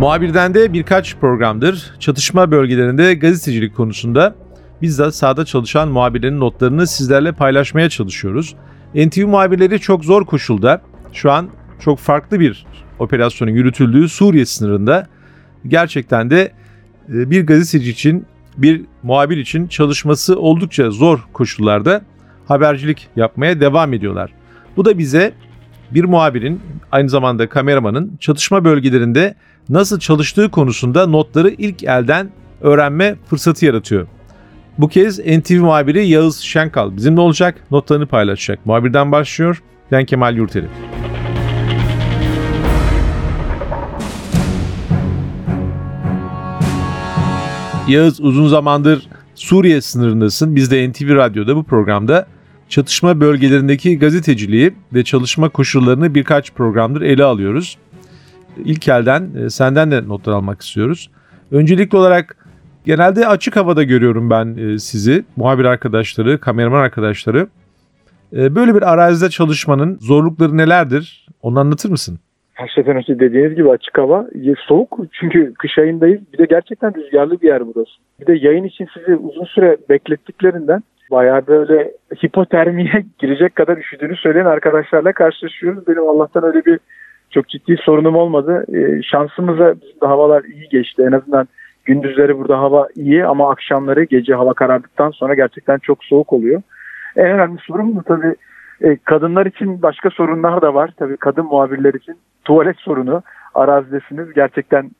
Muhabirden de birkaç programdır çatışma bölgelerinde gazetecilik konusunda bizzat sahada çalışan muhabirlerin notlarını sizlerle paylaşmaya çalışıyoruz. NTV muhabirleri çok zor koşulda şu an çok farklı bir operasyonun yürütüldüğü Suriye sınırında gerçekten de e, bir gazeteci için bir muhabir için çalışması oldukça zor koşullarda habercilik yapmaya devam ediyorlar. Bu da bize bir muhabirin aynı zamanda kameramanın çatışma bölgelerinde nasıl çalıştığı konusunda notları ilk elden öğrenme fırsatı yaratıyor. Bu kez NTV muhabiri Yağız Şenkal bizimle olacak, notlarını paylaşacak. Muhabirden başlıyor, ben Kemal Yurteri. Yağız uzun zamandır Suriye sınırındasın. Biz de NTV Radyo'da bu programda çatışma bölgelerindeki gazeteciliği ve çalışma koşullarını birkaç programdır ele alıyoruz. İlk elden e, senden de notlar almak istiyoruz. Öncelikli olarak genelde açık havada görüyorum ben e, sizi, muhabir arkadaşları, kameraman arkadaşları. E, böyle bir arazide çalışmanın zorlukları nelerdir? Onu anlatır mısın? Her şeyden önce dediğiniz gibi açık hava soğuk çünkü kış ayındayız. Bir de gerçekten rüzgarlı bir yer burası. Bir de yayın için sizi uzun süre beklettiklerinden bayağı böyle hipotermiye girecek kadar üşüdüğünü söyleyen arkadaşlarla karşılaşıyoruz. Benim Allah'tan öyle bir çok ciddi sorunum olmadı. E, şansımıza bizim de havalar iyi geçti. En azından gündüzleri burada hava iyi ama akşamları gece hava karardıktan sonra gerçekten çok soğuk oluyor. En önemli sorun bu tabii e, kadınlar için başka sorunlar da var. Tabii kadın muhabirler için tuvalet sorunu arazidesiniz gerçekten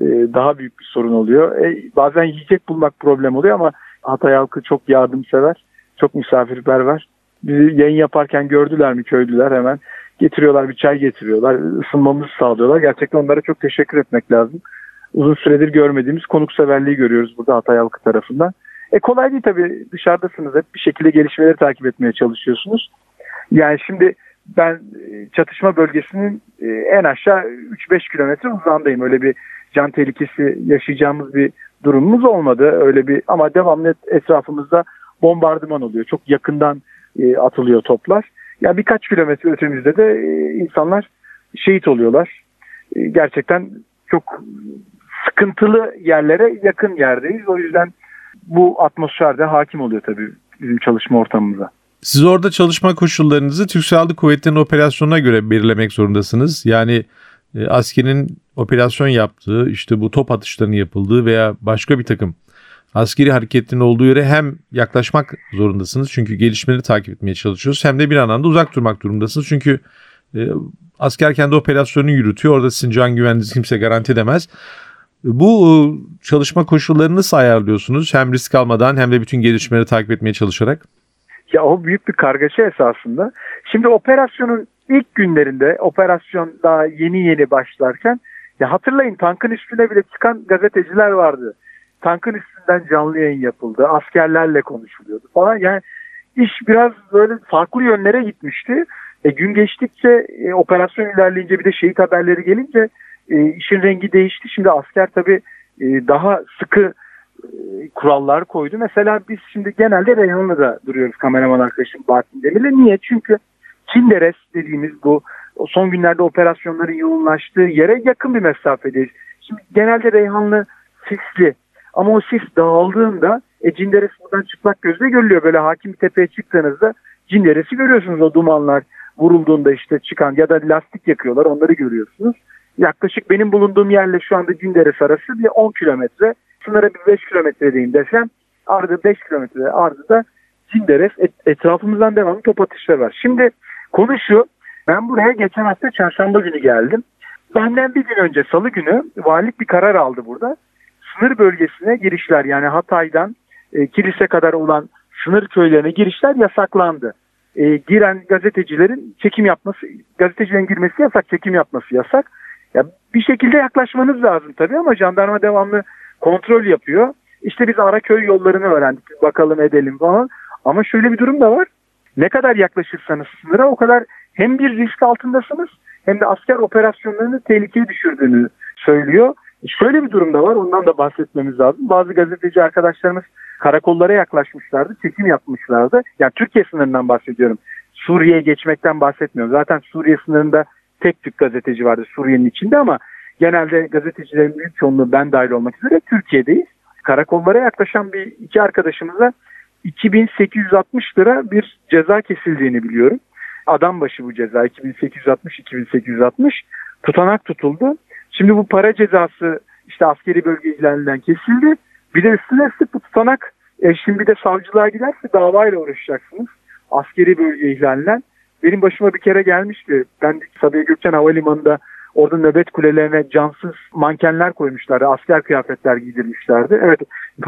e, daha büyük bir sorun oluyor. E, bazen yiyecek bulmak problem oluyor ama Hatay halkı çok yardımsever, çok misafirperver. Bizi yayın yaparken gördüler mi köylüler hemen getiriyorlar bir çay getiriyorlar, ısınmamızı sağlıyorlar. Gerçekten onlara çok teşekkür etmek lazım. Uzun süredir görmediğimiz konukseverliği görüyoruz burada Hatay halkı tarafından. E kolay değil tabii dışarıdasınız hep bir şekilde gelişmeleri takip etmeye çalışıyorsunuz. Yani şimdi ben e, çatışma bölgesinin e, en aşağı 3-5 kilometre uzandayım. Öyle bir can tehlikesi yaşayacağımız bir durumumuz olmadı. Öyle bir ama devamlı etrafımızda bombardıman oluyor. Çok yakından e, atılıyor toplar. Yani birkaç kilometre ötemizde de e, insanlar şehit oluyorlar. E, gerçekten çok sıkıntılı yerlere yakın yerdeyiz. O yüzden bu atmosferde hakim oluyor tabii bizim çalışma ortamımıza. Siz orada çalışma koşullarınızı Türk Silahlı Kuvvetleri'nin operasyonuna göre belirlemek zorundasınız. Yani e, askerin operasyon yaptığı, işte bu top atışlarının yapıldığı veya başka bir takım askeri hareketlerin olduğu yere hem yaklaşmak zorundasınız çünkü gelişmeleri takip etmeye çalışıyoruz hem de bir anlamda uzak durmak durumundasınız çünkü e, asker kendi operasyonunu yürütüyor orada sizin can güvenliğinizi kimse garanti edemez. Bu e, çalışma koşullarını nasıl ayarlıyorsunuz hem risk almadan hem de bütün gelişmeleri takip etmeye çalışarak? Ya o büyük bir kargaşa esasında. Şimdi operasyonun ilk günlerinde operasyon daha yeni yeni başlarken ya hatırlayın tankın üstüne bile çıkan gazeteciler vardı. Tankın üstünden canlı yayın yapıldı. Askerlerle konuşuluyordu falan. Yani iş biraz böyle farklı yönlere gitmişti. E, gün geçtikçe e, operasyon ilerleyince bir de şehit haberleri gelince e, işin rengi değişti. Şimdi asker tabii e, daha sıkı e, kurallar koydu. Mesela biz şimdi genelde Reyhanlı'da duruyoruz kameraman arkadaşım Bahattin Demir'le. Niye? Çünkü Kinderes dediğimiz bu son günlerde operasyonların yoğunlaştığı yere yakın bir mesafedeyiz. Şimdi genelde Reyhanlı sisli ama o sis dağıldığında e, Cinderes buradan çıplak gözle görülüyor. Böyle hakim bir tepeye çıktığınızda Cinderes'i görüyorsunuz o dumanlar vurulduğunda işte çıkan ya da lastik yakıyorlar onları görüyorsunuz. Yaklaşık benim bulunduğum yerle şu anda Cinderes arası bir 10 kilometre. Sınıra bir 5 kilometre diyeyim desem ardı 5 kilometre ardı da Cinderes et, etrafımızdan devamlı top atışları var. Şimdi konu şu ben buraya geçen hafta çarşamba günü geldim. Benden bir gün önce salı günü valilik bir karar aldı burada. Sınır bölgesine girişler yani Hatay'dan e, kilise kadar olan sınır köylerine girişler yasaklandı. E, giren gazetecilerin çekim yapması, gazetecilerin girmesi yasak, çekim yapması yasak. Ya bir şekilde yaklaşmanız lazım tabii ama jandarma devamlı kontrol yapıyor. İşte biz Araköy yollarını öğrendik. Bakalım edelim falan. Ama şöyle bir durum da var. Ne kadar yaklaşırsanız sınıra o kadar hem bir risk altındasınız hem de asker operasyonlarını tehlikeye düşürdüğünü söylüyor. Şöyle bir durum da var ondan da bahsetmemiz lazım. Bazı gazeteci arkadaşlarımız karakollara yaklaşmışlardı, çekim yapmışlardı. Yani Türkiye sınırından bahsediyorum. Suriye'ye geçmekten bahsetmiyorum. Zaten Suriye sınırında tek tük gazeteci vardı Suriye'nin içinde ama genelde gazetecilerin büyük çoğunluğu ben dahil olmak üzere Türkiye'deyiz. Karakollara yaklaşan bir iki arkadaşımıza 2860 lira bir ceza kesildiğini biliyorum. Adam başı bu ceza 2860-2860 tutanak tutuldu. Şimdi bu para cezası işte askeri bölge ihlalinden kesildi. Bir de üstüne üstlük bu tutanak e, şimdi de savcılığa giderse davayla uğraşacaksınız. Askeri bölge ihlalinden. Benim başıma bir kere gelmişti. Ben Sabiha Gökçen Havalimanı'nda orada nöbet kulelerine cansız mankenler koymuşlardı. Asker kıyafetler giydirmişlerdi. Evet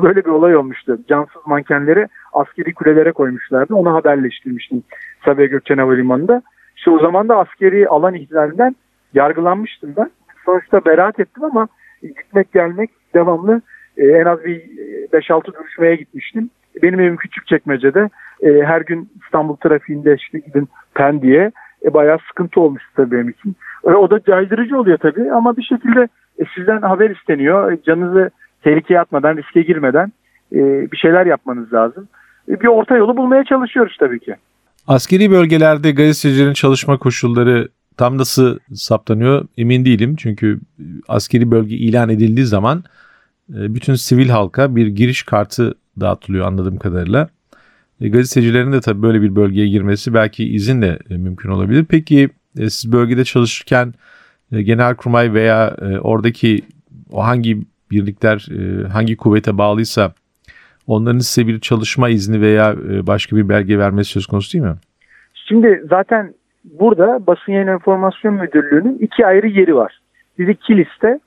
böyle bir olay olmuştu. Cansız mankenleri askeri kulelere koymuşlardı. Onu haberleştirmiştim Sabiha Gökçen Havalimanı'nda. İşte o zaman da askeri alan ihlalinden yargılanmıştım ben. Sonuçta beraat ettim ama gitmek gelmek devamlı e, en az bir 5-6 duruşmaya gitmiştim. Benim evim küçük çekmecede. E, her gün İstanbul trafiğinde işte gidin Pendik'e e, bayağı sıkıntı olmuştu tabii benim için. E, o da caydırıcı oluyor tabii ama bir şekilde e, sizden haber isteniyor. E, canınızı tehlikeye atmadan, riske girmeden e, bir şeyler yapmanız lazım. E, bir orta yolu bulmaya çalışıyoruz tabii ki. Askeri bölgelerde gazetecilerin çalışma koşulları tam nasıl saptanıyor emin değilim. Çünkü askeri bölge ilan edildiği zaman e, bütün sivil halka bir giriş kartı dağıtılıyor anladığım kadarıyla. E, gazetecilerin de tabii böyle bir bölgeye girmesi belki izinle e, mümkün olabilir. Peki siz bölgede çalışırken genelkurmay veya oradaki o hangi birlikler hangi kuvvete bağlıysa onların size bir çalışma izni veya başka bir belge vermesi söz konusu değil mi? Şimdi zaten burada basın yayın enformasyon müdürlüğünün iki ayrı yeri var. Biri Kilis'te,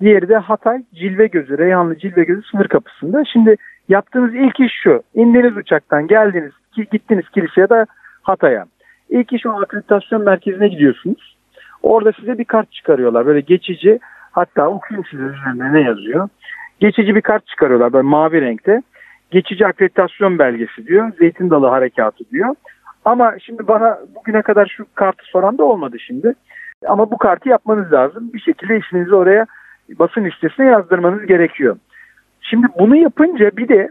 diğeri de Hatay Cilve Gözü, Reyhanlı Cilve Gözü sınır kapısında. Şimdi yaptığınız ilk iş şu. İndiniz uçaktan, geldiniz, gittiniz Kilis'e ya da Hatay'a. İlk iş o akreditasyon merkezine gidiyorsunuz. Orada size bir kart çıkarıyorlar. Böyle geçici, hatta okuyayım size üzerinde ne yazıyor. Geçici bir kart çıkarıyorlar böyle mavi renkte. Geçici akreditasyon belgesi diyor. Zeytin Dalı Harekatı diyor. Ama şimdi bana bugüne kadar şu kartı soran da olmadı şimdi. Ama bu kartı yapmanız lazım. Bir şekilde isminizi oraya basın listesine yazdırmanız gerekiyor. Şimdi bunu yapınca bir de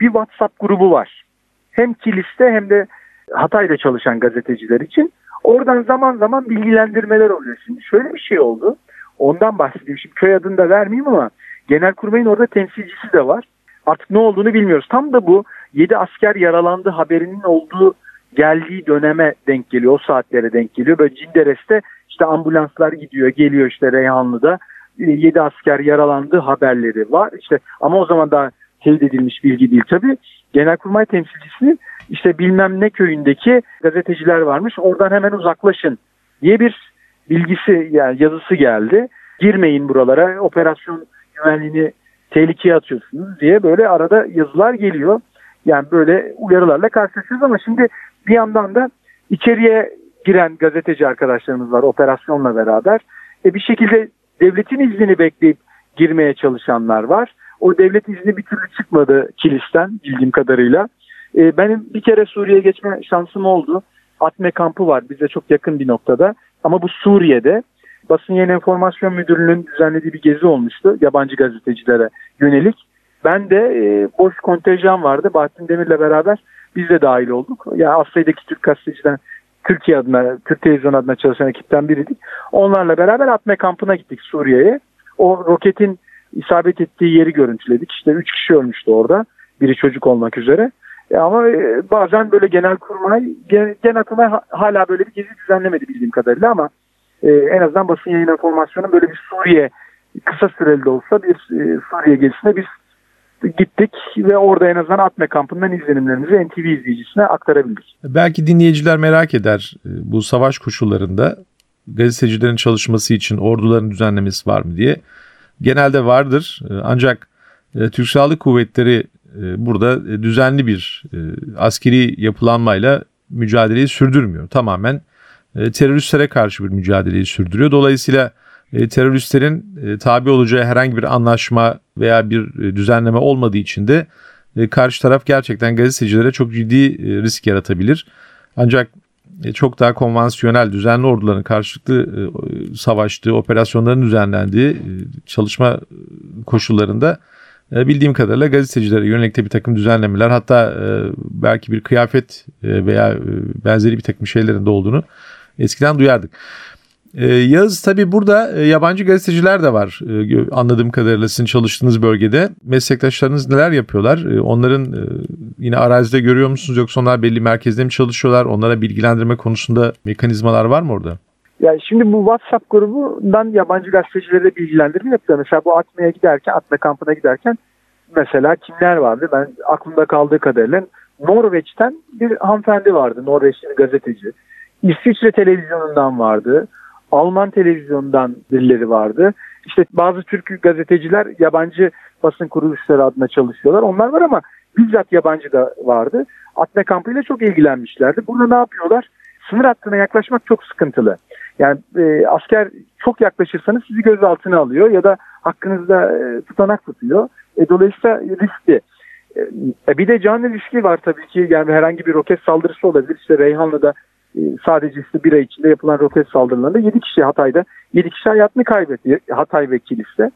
bir WhatsApp grubu var. Hem Kilis'te hem de Hatay'da çalışan gazeteciler için. Oradan zaman zaman bilgilendirmeler oluyor. Şimdi şöyle bir şey oldu. Ondan bahsedeyim. Şimdi köy adını da vermeyeyim ama Genelkurmay'ın orada temsilcisi de var. Artık ne olduğunu bilmiyoruz. Tam da bu 7 asker yaralandı haberinin olduğu geldiği döneme denk geliyor. O saatlere denk geliyor. Böyle Cinderes'te işte ambulanslar gidiyor, geliyor işte Reyhanlı'da. 7 asker yaralandı haberleri var. İşte ama o zaman daha teyit edilmiş bilgi değil tabii. Genelkurmay temsilcisi işte bilmem ne köyündeki gazeteciler varmış. Oradan hemen uzaklaşın diye bir bilgisi yani yazısı geldi. Girmeyin buralara operasyon güvenliğini tehlikeye atıyorsunuz diye böyle arada yazılar geliyor. Yani böyle uyarılarla karşılaşıyoruz ama şimdi bir yandan da içeriye giren gazeteci arkadaşlarımız var operasyonla beraber. E bir şekilde devletin iznini bekleyip girmeye çalışanlar var. O devlet izni bir türlü çıkmadı kilisten bildiğim kadarıyla. E, benim bir kere Suriye'ye geçme şansım oldu. Atme kampı var bize çok yakın bir noktada. Ama bu Suriye'de basın yayın enformasyon müdürlüğünün düzenlediği bir gezi olmuştu yabancı gazetecilere yönelik. Ben de e, boş kontenjan vardı. Bahattin Demir'le beraber biz de dahil olduk. Yani az sayıdaki Türk gazeteciden Türkiye adına, Türk televizyon adına çalışan ekipten biriydik. Onlarla beraber Atme kampına gittik Suriye'ye. O roketin isabet ettiği yeri görüntüledik. İşte üç kişi ölmüştü orada. Biri çocuk olmak üzere. E ama e, bazen böyle genel kurmay, genel kurmay hala böyle bir gezi düzenlemedi bildiğim kadarıyla ama e, en azından basın yayın informasyonu böyle bir Suriye kısa süreli de olsa bir e, Suriye gezisine biz gittik ve orada en azından Atme kampından izlenimlerimizi NTV izleyicisine aktarabildik. Belki dinleyiciler merak eder e, bu savaş koşullarında gazetecilerin çalışması için orduların düzenlemesi var mı diye. Genelde vardır e, ancak e, Türk Silahlı Kuvvetleri burada düzenli bir askeri yapılanmayla mücadeleyi sürdürmüyor. Tamamen teröristlere karşı bir mücadeleyi sürdürüyor. Dolayısıyla e, teröristlerin e, tabi olacağı herhangi bir anlaşma veya bir e, düzenleme olmadığı için de karşı taraf gerçekten gazetecilere çok ciddi risk yaratabilir. Ancak çok daha konvansiyonel düzenli orduların karşılıklı e, savaştığı, operasyonların düzenlendiği çalışma koşullarında bildiğim kadarıyla gazetecilere yönelik de bir takım düzenlemeler hatta belki bir kıyafet veya benzeri bir takım şeylerin de olduğunu eskiden duyardık. Ee, Yağız tabi burada e, yabancı gazeteciler de var ee, anladığım kadarıyla sizin çalıştığınız bölgede. Meslektaşlarınız neler yapıyorlar? Ee, onların e, yine arazide görüyor musunuz yoksa onlar belli merkezde mi çalışıyorlar? Onlara bilgilendirme konusunda mekanizmalar var mı orada? Yani şimdi bu WhatsApp grubundan yabancı gazetecilere bilgilendirme yapıyor. Mesela bu Atma'ya giderken, Atma kampına giderken mesela kimler vardı? Ben aklımda kaldığı kadarıyla Norveç'ten bir hanımefendi vardı. Norveçli bir gazeteci. İsviçre televizyonundan vardı. Alman televizyondan birileri vardı. İşte bazı Türk gazeteciler yabancı basın kuruluşları adına çalışıyorlar. Onlar var ama bizzat yabancı da vardı. Atma kampıyla çok ilgilenmişlerdi. Burada ne yapıyorlar? Sınır hattına yaklaşmak çok sıkıntılı. Yani e, asker çok yaklaşırsanız sizi gözaltına alıyor ya da hakkınızda e, tutanak tutuyor. E, dolayısıyla riskli. E, bir de canlı riski var tabii ki. Yani herhangi bir roket saldırısı olabilir. İşte Reyhanlı'da e, sadece işte bir ay içinde yapılan roket saldırılarında 7 kişi Hatay'da 7 kişi hayatını kaybetti Hatay ve Kilis'te.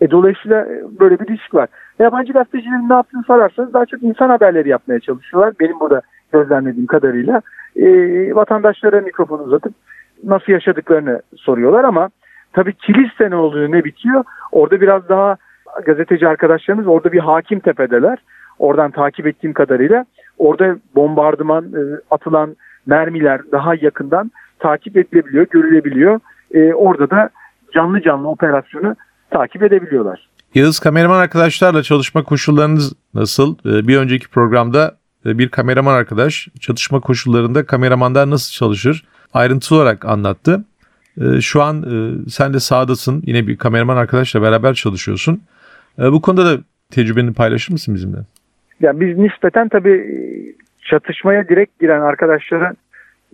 E, dolayısıyla e, böyle bir risk var. Yabancı gazetecilerin ne yaptığını sorarsanız daha çok insan haberleri yapmaya çalışıyorlar. Benim burada gözlemlediğim kadarıyla e, vatandaşlara mikrofon uzatıp nasıl yaşadıklarını soruyorlar ama tabii Kilis'te ne oluyor ne bitiyor orada biraz daha gazeteci arkadaşlarımız orada bir hakim tepedeler. Oradan takip ettiğim kadarıyla orada bombardıman e, atılan mermiler daha yakından takip edilebiliyor, görülebiliyor. E, orada da canlı canlı operasyonu takip edebiliyorlar. Yağız kameraman arkadaşlarla çalışma koşullarınız nasıl? E, bir önceki programda e, bir kameraman arkadaş çatışma koşullarında kameramanlar nasıl çalışır ayrıntılı olarak anlattı. E, şu an sen de sahadasın yine bir kameraman arkadaşla beraber çalışıyorsun. Bu konuda da tecrübeni paylaşır mısın bizimle? Yani biz nispeten tabii çatışmaya direkt giren arkadaşlara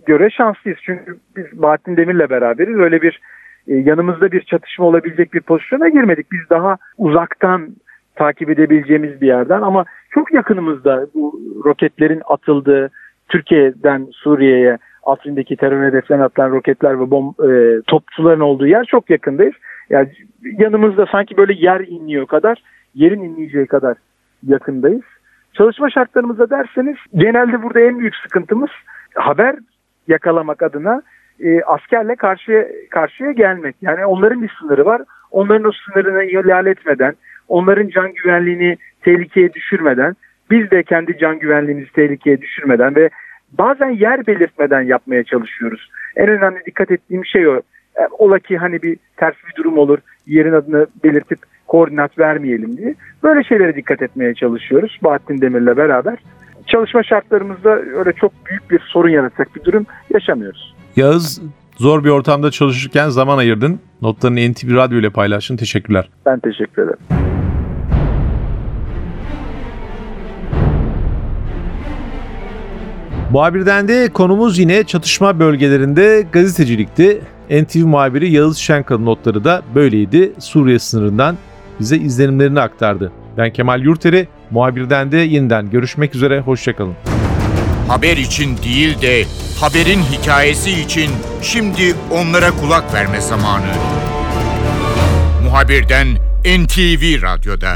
göre şanslıyız. Çünkü biz Bahattin Demir'le beraberiz. Öyle bir e, yanımızda bir çatışma olabilecek bir pozisyona girmedik. Biz daha uzaktan takip edebileceğimiz bir yerden ama çok yakınımızda bu roketlerin atıldığı Türkiye'den Suriye'ye Afrin'deki terör hedeflerine atılan roketler ve bom e, topçuların olduğu yer çok yakındayız. Yani yanımızda sanki böyle yer inliyor kadar, yerin inleyeceği kadar yakındayız. Çalışma şartlarımızda derseniz genelde burada en büyük sıkıntımız haber yakalamak adına e, askerle karşıya karşıya gelmek. Yani onların bir sınırı var. Onların o sınırını ihlal etmeden, onların can güvenliğini tehlikeye düşürmeden, biz de kendi can güvenliğimizi tehlikeye düşürmeden ve bazen yer belirtmeden yapmaya çalışıyoruz. En önemli dikkat ettiğim şey o. E, ola ki hani bir ters bir durum olur, yerin adını belirtip koordinat vermeyelim diye. Böyle şeylere dikkat etmeye çalışıyoruz Bahattin Demir'le beraber. Çalışma şartlarımızda öyle çok büyük bir sorun yaratacak bir durum yaşamıyoruz. Yağız zor bir ortamda çalışırken zaman ayırdın. Notlarını NTV Radyo ile paylaştın. Teşekkürler. Ben teşekkür ederim. Muhabirden de konumuz yine çatışma bölgelerinde gazetecilikti. NTV muhabiri Yağız Şenkal'ın notları da böyleydi. Suriye sınırından bize izlenimlerini aktardı. Ben Kemal Yurteri, muhabirden de yeniden görüşmek üzere, hoşçakalın. Haber için değil de haberin hikayesi için şimdi onlara kulak verme zamanı. Muhabirden NTV Radyo'da.